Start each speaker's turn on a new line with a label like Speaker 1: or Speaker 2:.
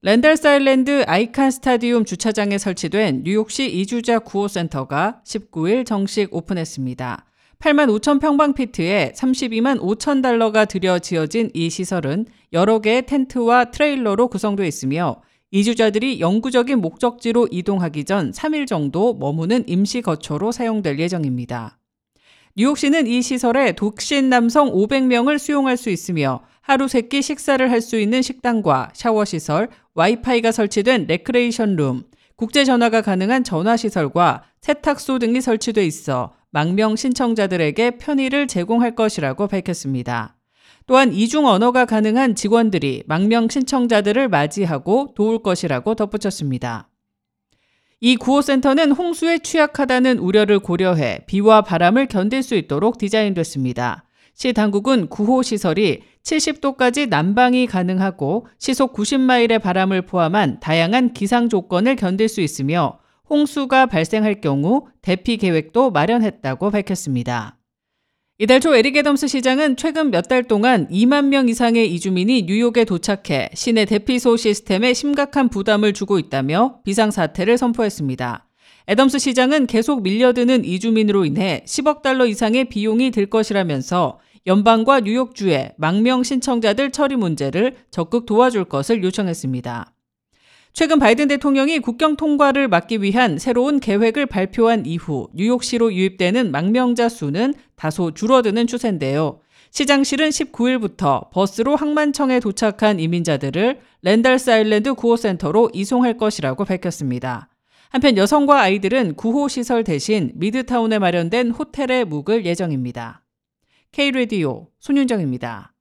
Speaker 1: 랜달스 아일랜드 아이칸 스타디움 주차장에 설치된 뉴욕시 이주자 구호센터가 19일 정식 오픈했습니다. 8만 5천 평방피트에 32만 5천 달러가 들여 지어진 이 시설은 여러 개의 텐트와 트레일러로 구성되어 있으며 이주자들이 영구적인 목적지로 이동하기 전 3일 정도 머무는 임시 거처로 사용될 예정입니다. 뉴욕시는 이 시설에 독신 남성 500명을 수용할 수 있으며 하루 세끼 식사를 할 수 있는 식당과 샤워 시설, 와이파이가 설치된 레크레이션 룸, 국제 전화가 가능한 전화 시설과 세탁소 등이 설치돼 있어 망명 신청자들에게 편의를 제공할 것이라고 밝혔습니다. 또한 이중 언어가 가능한 직원들이 망명 신청자들을 맞이하고 도울 것이라고 덧붙였습니다. 이 구호센터는 홍수에 취약하다는 우려를 고려해 비와 바람을 견딜 수 있도록 디자인됐습니다. 시 당국은 구호 시설이 70도까지 난방이 가능하고 시속 90마일의 바람을 포함한 다양한 기상 조건을 견딜 수 있으며 홍수가 발생할 경우 대피 계획도 마련했다고 밝혔습니다. 이달 초 에릭 애덤스 시장은 최근 몇 달 동안 2만 명 이상의 이주민이 뉴욕에 도착해 시내 대피소 시스템에 심각한 부담을 주고 있다며 비상사태를 선포했습니다. 애덤스 시장은 계속 밀려드는 이주민으로 인해 10억 달러 이상의 비용이 들 것이라면서 연방과 뉴욕주의 망명 신청자들 처리 문제를 적극 도와줄 것을 요청했습니다. 최근 바이든 대통령이 국경 통과를 막기 위한 새로운 계획을 발표한 이후 뉴욕시로 유입되는 망명자 수는 다소 줄어드는 추세인데요. 시장실은 19일부터 버스로 항만청에 도착한 이민자들을 랜달스 아일랜드 구호센터로 이송할 것이라고 밝혔습니다. 한편 여성과 아이들은 구호시설 대신 미드타운에 마련된 호텔에 묵을 예정입니다. K-레디오 손윤정입니다.